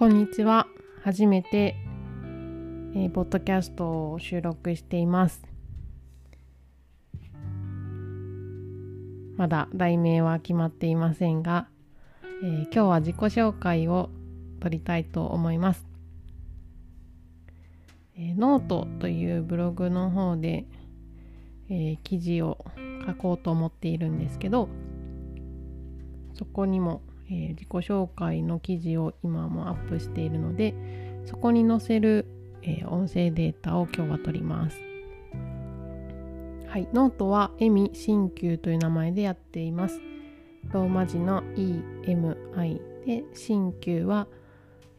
こんにちは。初めて、えー、ポッドキャストを収録しています。まだ題名は決まっていませんが、えー、今日は自己紹介を取りたいと思います。えー、ノートというブログの方で、えー、記事を書こうと思っているんですけどそこにもえー、自己紹介の記事を今もアップしているのでそこに載せる、えー、音声データを今日は取ります。はい、ノートはエミ鍼灸という名前でやっています。ローマ字の EMI で鍼灸は、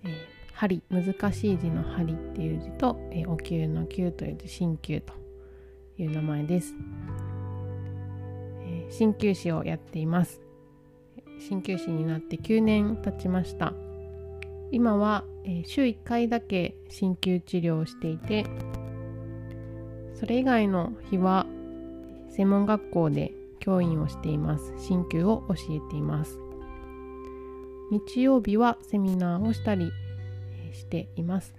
えー、針難しい字の針っていう字と、えー、お灸の灸という字鍼灸という名前です。え、鍼灸師をやっています。鍼灸師になって9年経ちました。今は、え、週1回だけ鍼灸治療をしていてそれ以外の日は専門学校で教員をしています。鍼灸を教えています。日曜日はセミナーをしたりしています。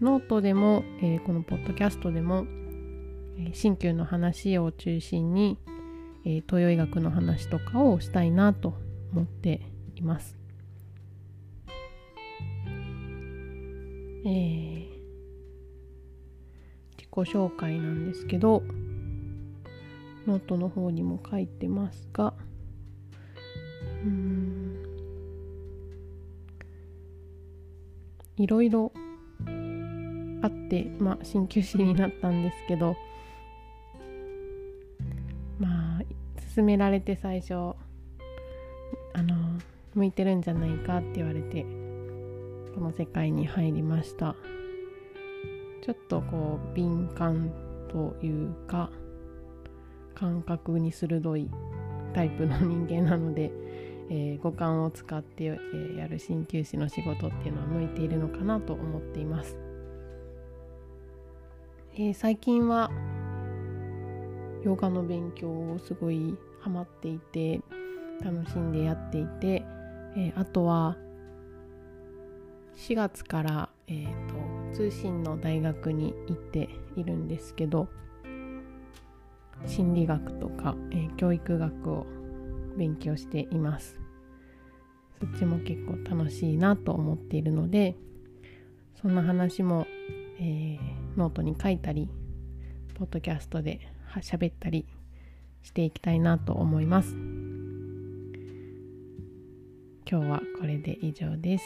ノートでも、え、このポッドキャストでも鍼灸の話を中心にえー、東洋医学の話とかをしたいなと思っています。えー、自己紹介なんですけどノートの方にも書いてますがうんいろいろあってまあ鍼灸師になったんですけど勧められて最初あの向いてるんじゃないかって言われてこの世界に入りました。ちょっとこう敏感というか感覚に鋭いタイプの人間なので、えー、五感を使って、えー、やる鍼灸師の仕事っていうのは向いているのかなと思っています、えー、最近はヨガの勉強をすごいハマっていて楽しんでやっていて、えー、あとは4月から、えーと、通信の大学に行っているんですけど心理学とか、えー、教育学を勉強しています。そっちも結構楽しいなと思っているのでそんな話も、えー、ノートに書いたりポッドキャストで喋ったりしていきたいなと思います。今日はこれで以上です。